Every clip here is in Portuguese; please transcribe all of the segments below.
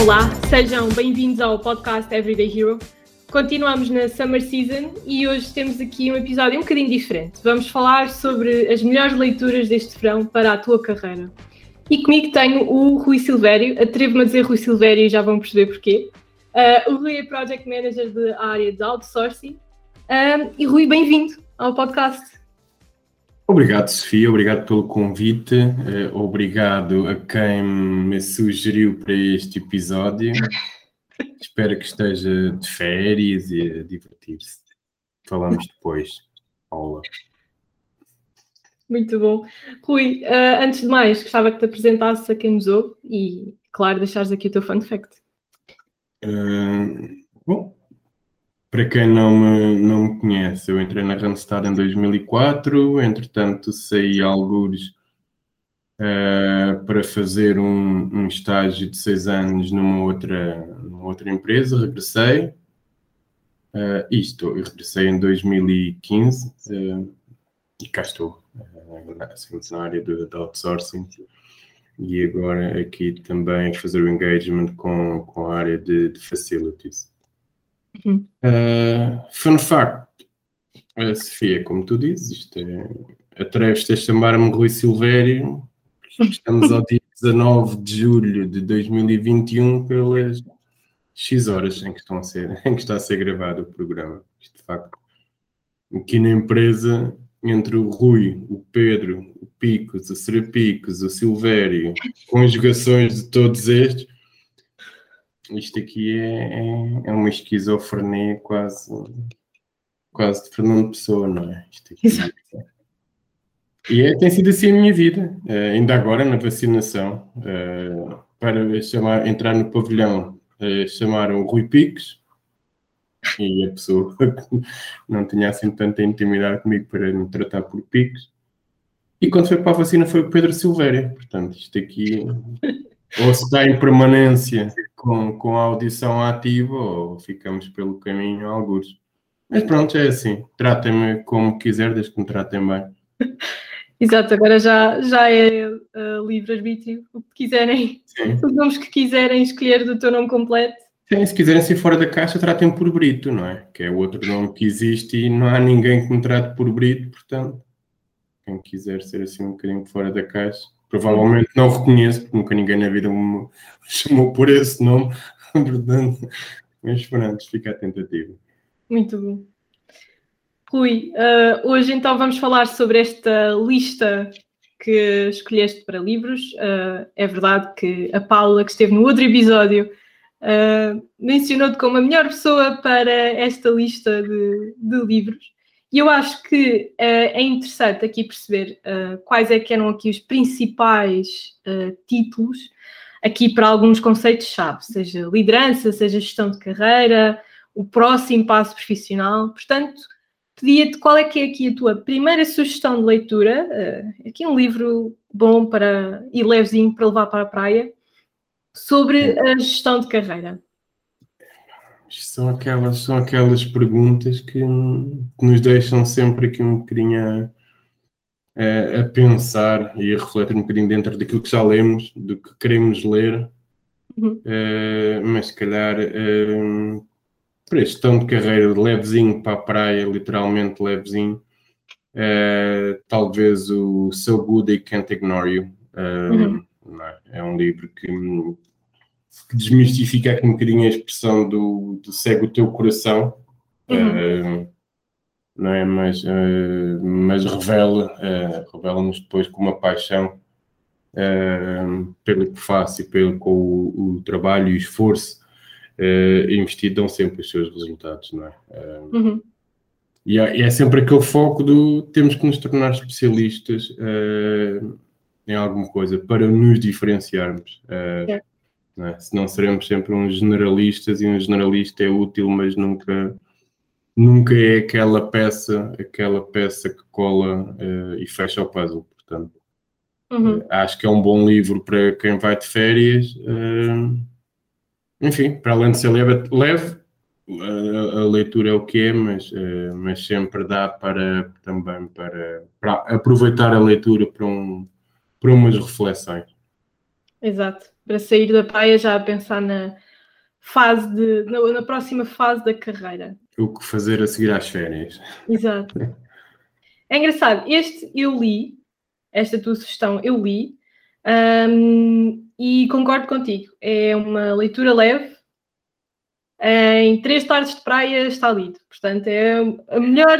Olá, sejam bem-vindos ao podcast Everyday Hero. Continuamos na Summer Season e hoje temos aqui um episódio um bocadinho diferente. Vamos falar sobre as melhores leituras deste verão para a tua carreira. E comigo tenho o Rui Silvério, atrevo-me a dizer Rui Silvério e já vão perceber porquê. Uh, o Rui é Project Manager da área de outsourcing. Uh, e Rui, bem-vindo ao podcast. Obrigado, Sofia, obrigado pelo convite, uh, obrigado a quem me sugeriu para este episódio. Espero que esteja de férias e a divertir-se. Falamos depois, aula. Muito bom. Rui, uh, antes de mais, gostava que te apresentasses a quem nos ouve e, claro, deixares aqui o teu fun fact. Uh, bom, para quem não me, não me conhece, eu entrei na Randstad em 2004, entretanto saí alguns uh, para fazer um, um, estágio de seis anos numa outra, numa outra empresa, regressei. Uh, isto, eu regressei em 2015 uh, e cá estou, uh, na área do, do outsourcing e agora aqui também fazer o engagement com, com a área de, de facilities. Uhum. Uh, fun fact, Sofia, como tu dizes, isto é, atreves-te a chamar-me Rui Silvério, estamos ao dia 19 de julho de 2021 pelas X horas em que, estão a ser, em que está a ser gravado o programa. Isto, de facto, aqui na empresa, entre o Rui, o Pedro, o Picos, o Serapicos, o Silvério, conjugações de todos estes, isto aqui é, é, é uma esquizofrenia quase, quase de Fernando Pessoa, não é? Isto aqui, e é, tem sido assim a minha vida, uh, ainda agora na vacinação, uh, para chamar, entrar no pavilhão, uh, chamaram Rui Picos, e a pessoa não tinha assim tanta intimidade comigo para me tratar por Picos. E quando foi para a vacina foi o Pedro Silvério. Portanto, isto aqui ou se está em permanência com, com a audição ativa ou ficamos pelo caminho alguns. Mas pronto, é assim. Tratem-me como quiser, desde que me tratem bem. Exato, agora já, já é uh, livre-arbítrio. O que quiserem, Sim. os nomes que quiserem escolher do teu nome completo. Sim, se quiserem ser fora da caixa, tratem por Brito, não é? Que é o outro nome que existe e não há ninguém que me trate por Brito, portanto, quem quiser ser assim um bocadinho fora da caixa, provavelmente não reconheço, porque nunca ninguém na vida me chamou por esse nome, portanto, mas pronto, fica a tentativa. Muito bom. Rui, uh, hoje então vamos falar sobre esta lista que escolheste para livros. Uh, é verdade que a Paula, que esteve no outro episódio, uh, mencionou-te como a melhor pessoa para esta lista de, de livros. E eu acho que é interessante aqui perceber quais é que eram aqui os principais títulos aqui para alguns conceitos-chave, seja liderança, seja gestão de carreira, o próximo passo profissional. Portanto, pedia-te qual é que é aqui a tua primeira sugestão de leitura, uh, aqui um livro bom para e levezinho para levar para a praia, sobre a gestão de carreira. São aquelas, são aquelas perguntas que, que nos deixam sempre aqui um bocadinho a, a, pensar e a refletir um bocadinho dentro daquilo que já lemos, do que queremos ler, uhum. uh, mas se calhar uh, para este tão de carreira levezinho para a praia, literalmente levezinho, uh, talvez o So Good I Can't Ignore You. Uh, uhum. é? é? um livro que, desmistifica aqui um bocadinho a expressão do, do segue o teu coração. Uhum. Uh, não é? Mas, uh, mas revela, uh, revela-nos depois com uma paixão pelo que faço e pelo com o, o trabalho e o esforço investido dão sempre os seus resultados, não é? Uh, uhum. e, é, e, é, sempre aquele foco do temos que nos tornar especialistas em alguma coisa para nos diferenciarmos. É. Não é? Senão seremos sempre uns generalistas e um generalista é útil, mas nunca nunca é aquela peça, aquela peça que cola e fecha o puzzle. Portanto, uhum. acho que é um bom livro para quem vai de férias. Uh, enfim, para além de ser leve, leve a, a, leitura é o que é, mas, uh, mas sempre dá para também para, para aproveitar a leitura para, um, para umas reflexões. Exato. Para sair da praia já a pensar na fase de, na, na próxima fase da carreira. O que fazer a seguir às férias. Exato. É engraçado, este eu li, esta tua sugestão eu li, um, e concordo contigo. É uma leitura leve. Em três tardes de praia está lido. Portanto, é a melhor,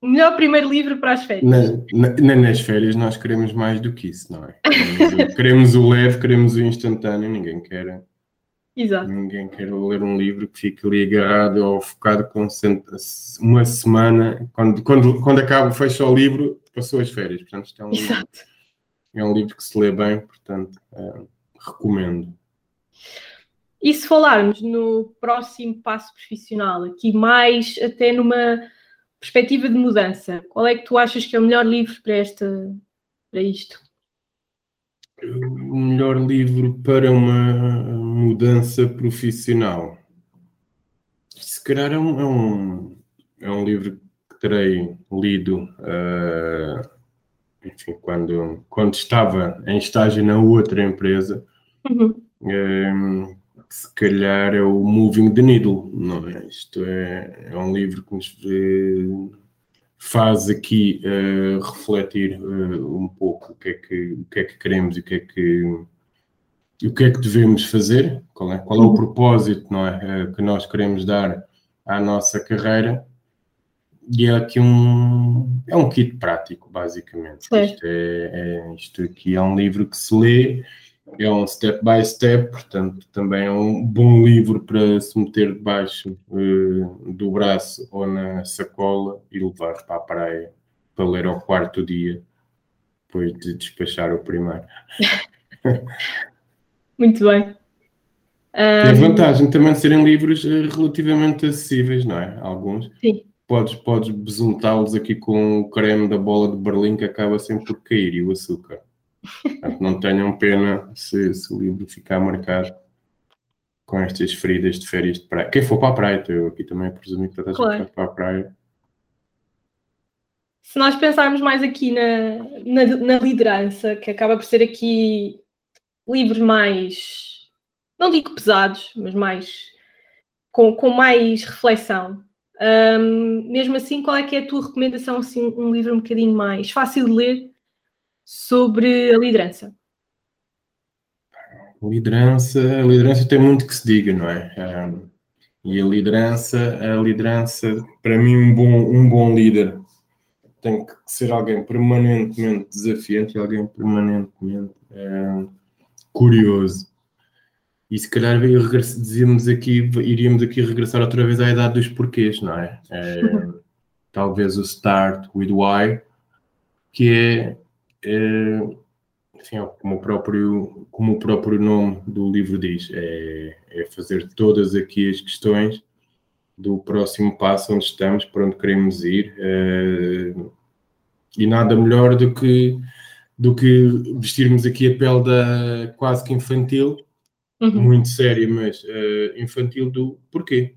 o melhor primeiro livro para as férias. Na, na, nas férias nós queremos mais do que isso, não é? Queremos, queremos o leve, queremos o instantâneo, ninguém quer. Exato. Ninguém quer ler um livro que fique ligado ou focado com uma semana. Quando, quando, quando acaba, fecha o livro, passou as férias. Portanto, é um Exato. livro é um livro que se lê bem, portanto, é, recomendo. E se falarmos no próximo passo profissional, aqui mais até numa perspectiva de mudança, qual é que tu achas que é o melhor livro para, esta, para isto? O melhor livro para uma mudança profissional? Se calhar é um, é um, é um livro que terei lido uh, enfim, quando, quando estava em estágio na outra empresa, uhum. É, se calhar é o Moving the Needle, não é? Isto é, é um livro que nos faz aqui uh, refletir uh, um pouco o que, é que, o que é que queremos e o que é que, o que, é que devemos fazer, qual é, qual é o propósito não é, que nós queremos dar à nossa carreira e é aqui um, é um kit prático, basicamente. Isto, é, é, isto aqui é um livro que se lê, é um step by step, portanto, também é um bom livro para se meter debaixo uh, do braço ou na sacola e levar para a praia para ler ao quarto dia, depois de despachar o primeiro. Muito bem. Um... a vantagem também de serem livros eh, relativamente acessíveis, não é? Alguns. Sim podes, podes besuntá-los aqui com o creme da bola de Berlim que acaba sempre por cair e o açúcar. Portanto, não tenham pena se, se o livro ficar marcado com estas feridas de férias de praia. Quem for para a praia, eu aqui também presumo que toda a claro. gente para a praia. Se nós pensarmos mais aqui na, na, na liderança, que acaba por ser aqui livros mais, não digo pesados, mas mais com, com mais reflexão. Um, mesmo assim, qual é que é a tua recomendação, assim, um livro um bocadinho mais fácil de ler sobre a liderança? Liderança, a liderança tem muito que se diga, não é? Um, e a liderança, a liderança, para mim, um bom, um bom líder tem que ser alguém permanentemente desafiante e alguém permanentemente um, curioso. E se calhar dizíamos aqui, iríamos aqui regressar outra vez à idade dos porquês, não é? é talvez o Start with Why, que é, é como, o próprio, como o próprio nome do livro diz, é, é fazer todas aqui as questões do próximo passo onde estamos, para onde queremos ir. É, e nada melhor do que, do que vestirmos aqui a pele da quase que infantil uhum. muito séria, mas uh, infantil do porquê.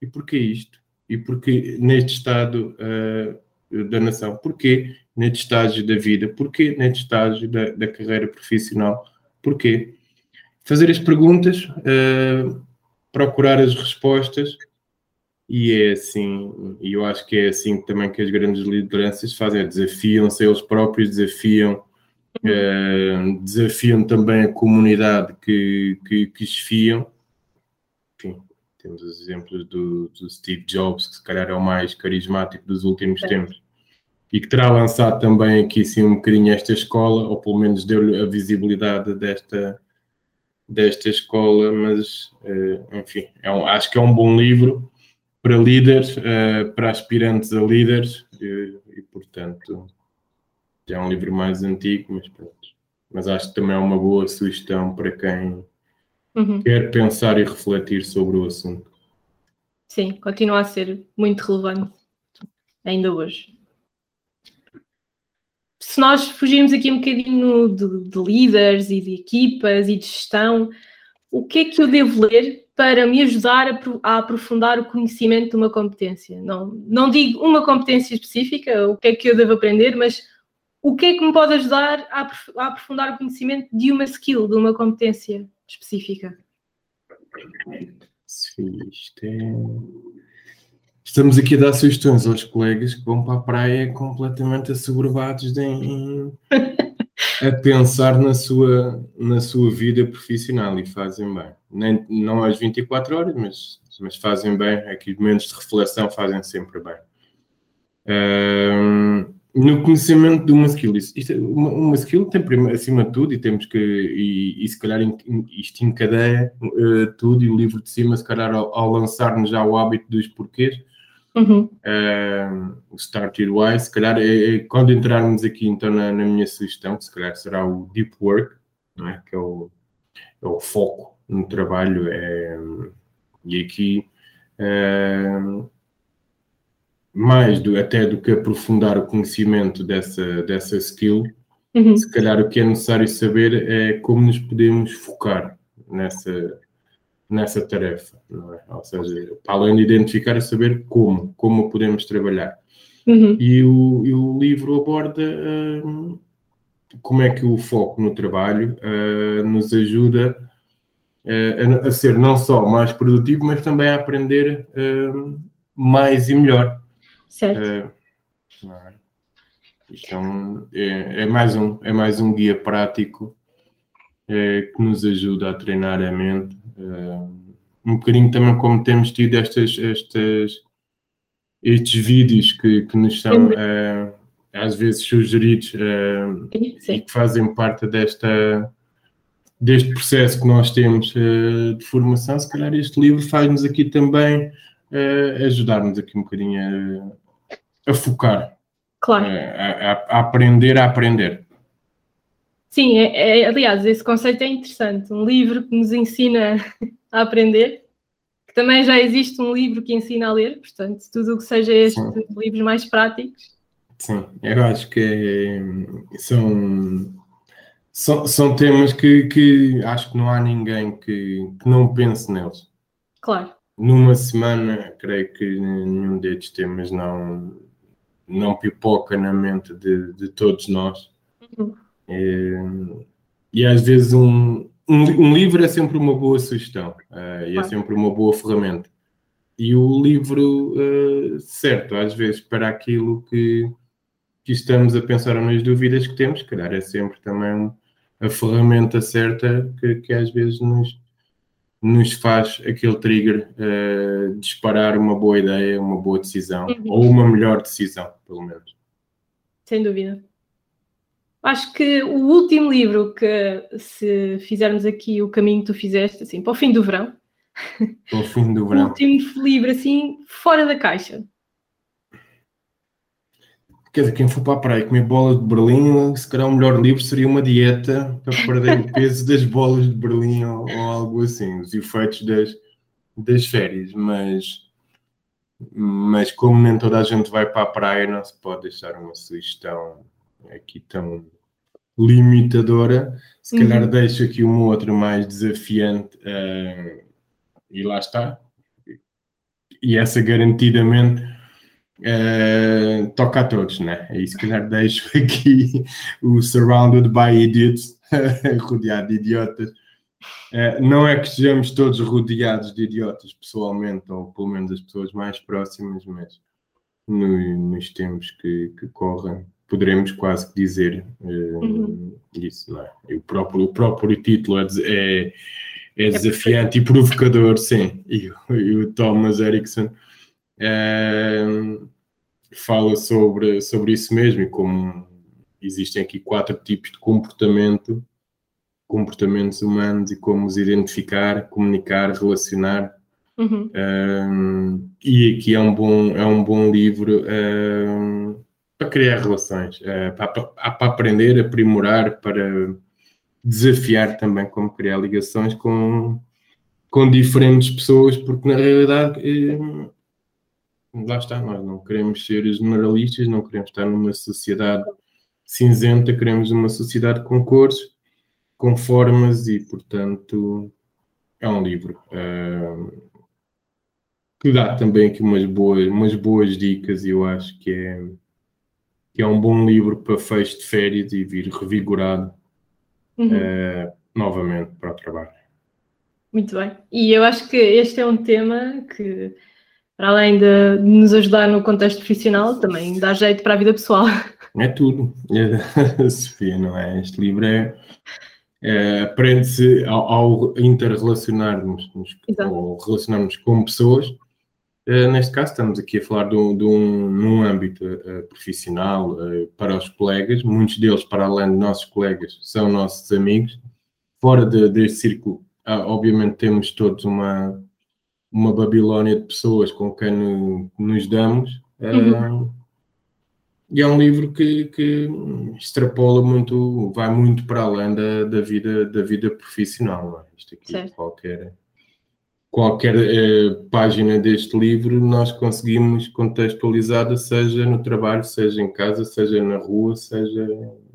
E porquê isto? E porquê neste estado da nação? Porquê neste estágio da vida? Porquê neste estágio da, da carreira profissional? Porquê? Fazer as perguntas, uh, procurar as respostas e é assim, e eu acho que é assim também que as grandes lideranças fazem, desafiam-se eles próprios, desafiam Uh, desafiam também a comunidade que, que, que esfiam. Enfim, temos os exemplos do, do, Steve Jobs, que se calhar é o mais carismático dos últimos é. tempos, e que terá lançado também aqui sim um bocadinho esta escola, ou pelo menos deu-lhe a visibilidade desta, desta escola, mas uh, enfim, é um, acho que é um bom livro para líderes, uh, para aspirantes a líderes, e, e portanto já é um livro mais antigo, mas pronto. Mas acho que também é uma boa sugestão para quem uhum. quer pensar e refletir sobre o assunto. Sim, continua a ser muito relevante ainda hoje. Se nós fugirmos aqui um bocadinho de, de líderes e de equipas e de gestão, o que é que eu devo ler para me ajudar a, aprofundar o conhecimento de uma competência? Não, não digo uma competência específica, o que é que eu devo aprender, mas o que é que me pode ajudar a, a aprofundar o conhecimento de uma skill, de uma competência específica? Isto é... Estamos aqui a dar sugestões aos colegas que vão para a praia completamente assoberbados em, a pensar na sua, na sua vida profissional e fazem bem. Nem, não às 24 horas, mas, mas fazem bem. Aqui momentos de reflexão fazem sempre bem. Um, no conhecimento de uma skill, isto, uma, uma, skill tem acima de tudo, e temos que, e, e se calhar isto encadeia uh, tudo, e o livro de cima, se calhar ao, ao lançar-nos já o hábito dos porquês, uhum. uh, o Started Wise, se calhar é, é, quando entrarmos aqui então na, na, minha sugestão, que se calhar será o Deep Work, não é? que é o, é o foco no trabalho, é, e aqui. Uh, mais do, até do que aprofundar o conhecimento dessa, dessa skill, uhum. se calhar o que é necessário saber é como nos podemos focar nessa, nessa tarefa, é? Ou seja, para além de identificar, é saber como, como podemos trabalhar. Uhum. E, o, e, o, livro aborda uh, como é que o foco no trabalho uh, nos ajuda uh, a, a, ser não só mais produtivo, mas também a aprender mais e melhor. Certo. É, então, é, é, mais um, é mais um guia prático é, que nos ajuda a treinar a mente. É, um bocadinho também como temos tido estas, estas, estes vídeos que, que nos são é, às vezes sugeridos é, e que fazem parte desta, deste processo que nós temos é, de formação. Se calhar este livro faz-nos aqui também ajudar-nos aqui um bocadinho a, a focar. Claro. A, a, aprender a aprender. Sim, é, é, aliás, esse conceito é interessante. Um livro que nos ensina a aprender, que também já existe um livro que ensina a ler, portanto, tudo o que seja estes livros mais práticos. Sim, eu acho que é, são, são, são temas que, que acho que não há ninguém que, que não pense neles. Claro numa semana, creio que nenhum destes temas não, não pipoca na mente de, de todos nós. Uhum. É, e às vezes um, um, um, livro é sempre uma boa sugestão uh, e é sempre uma boa ferramenta. E o livro uh, certo, às vezes, para aquilo que, que estamos a pensar ou nas dúvidas que temos, calhar é sempre também a ferramenta certa que, que às vezes nos, nos faz aquele trigger uh, disparar uma boa ideia, uma boa decisão, uhum. ou uma melhor decisão, pelo menos. Sem dúvida. Acho que o último livro que, se fizermos aqui o caminho que tu fizeste, assim, para o fim do verão. Para o fim do verão. o último livro, assim, fora da caixa. Quer dizer, quem for para a praia comer bolas de Berlim, se calhar o melhor livro seria uma dieta para perder o peso das bolas de Berlim ou, ou, algo assim, os efeitos das, das férias. Mas, mas como nem toda a gente vai para a praia, não se pode deixar uma sugestão aqui tão limitadora. Se calhar uhum. deixo aqui uma outra mais desafiante uh, e lá está. E essa garantidamente Uh, toca a todos, né? E se calhar deixo aqui o Surrounded by Idiots, rodeado de idiotas. Uh, não é que estejamos todos rodeados de idiotas pessoalmente, ou pelo menos as pessoas mais próximas, mas no, nos tempos que, que, correm poderemos quase dizer uh, uhum. isso, não é? O próprio, o próprio título é, é, é desafiante é e provocador, sim. E, e o Thomas Erickson fala sobre, sobre isso mesmo e como existem aqui quatro tipos de comportamento, comportamentos humanos e como os identificar, comunicar, relacionar. Uhum. Um, e aqui é um bom, é um bom livro um, para criar relações, uh, para, para, aprender, aprimorar, para desafiar também como criar ligações com, com diferentes pessoas, porque na realidade lá está, nós não queremos ser generalistas, não queremos estar numa sociedade cinzenta, queremos uma sociedade com cores, com formas e, portanto, é um livro uh, que dá também aqui umas boas, umas boas dicas e eu acho que é, que é um bom livro para fecho de férias e vir revigorado uhum. uh, novamente para o trabalho. Muito bem. E eu acho que este é um tema que, para além de nos ajudar no contexto profissional, também dá jeito para a vida pessoal. É tudo, Sofia, não é? Este livro é, é aprende-se ao, ao interrelacionarmos ou relacionarmos com pessoas. Uh, neste caso, estamos aqui a falar de um, de um num âmbito uh, profissional uh, para os colegas. Muitos deles, para além de nossos colegas, são nossos amigos. Fora de, deste círculo, ah, obviamente, temos todos uma, uma Babilónia de pessoas com quem no, nos damos. Uhum. E é um livro que, que extrapola muito, vai muito para além da, da, vida, da vida profissional. É? Isto aqui, certo. qualquer, qualquer eh, página deste livro, nós conseguimos contextualizada, seja no trabalho, seja em casa, seja na rua, seja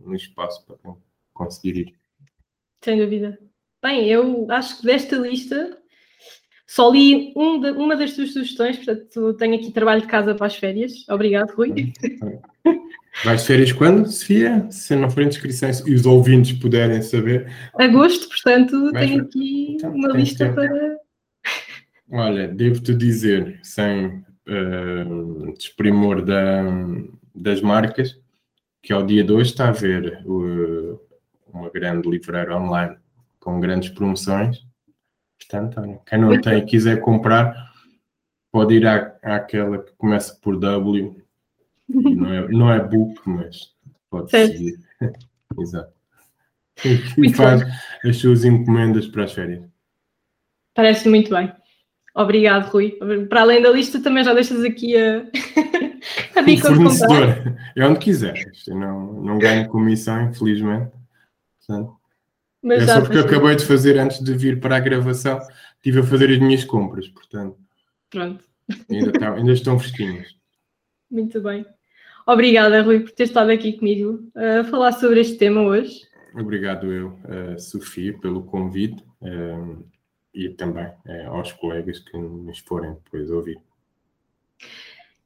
no espaço para conseguir ir. Sem dúvida. Bem, eu acho que desta lista só li um de, uma das tuas sugestões, portanto tenho aqui trabalho de casa para as férias. Obrigado, Rui. Vais de férias quando, Sofia? Se não for inscrições e os ouvintes puderem saber. Agosto, portanto, Vais tenho aqui então, uma lista para. Olha, devo-te dizer, sem uh, desprimor da, das marcas, que ao dia de hoje está a haver uh, uma grande livreira online com grandes promoções Portanto, quem não tem e quiser comprar, pode ir à, àquela que começa por W. Não é, não é book, mas pode certo. seguir. Exato. E faz as suas encomendas para as férias. Parece muito bem. Obrigado, Rui. Para além da lista, também já deixas aqui a, a dica de. É onde quiser. Não, não ganho comissão, infelizmente. Portanto, mas é só porque eu acabei de fazer antes de vir para a gravação, estive a fazer as minhas compras, portanto. Pronto. Ainda, tá, ainda estão fresquinhas. Muito bem. Obrigada, Rui, por ter estado aqui comigo a falar sobre este tema hoje. Obrigado eu, uh, Sofia, pelo convite uh, e também aos colegas que nos forem depois ouvir.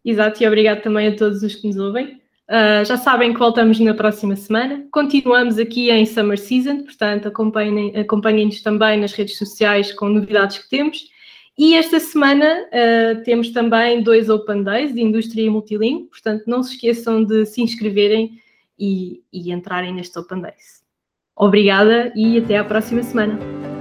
Exato, e obrigado também a todos os que nos ouvem. Uh, já sabem que voltamos na próxima semana. Continuamos aqui em Summer Season, portanto, acompanhem-nos acompanhem também nas redes sociais com novidades que temos. E esta semana uh, temos também dois Open Days de Indústria e Multilingue, portanto, não se esqueçam de se inscreverem e, e entrarem neste Open Days. Obrigada e até à próxima semana.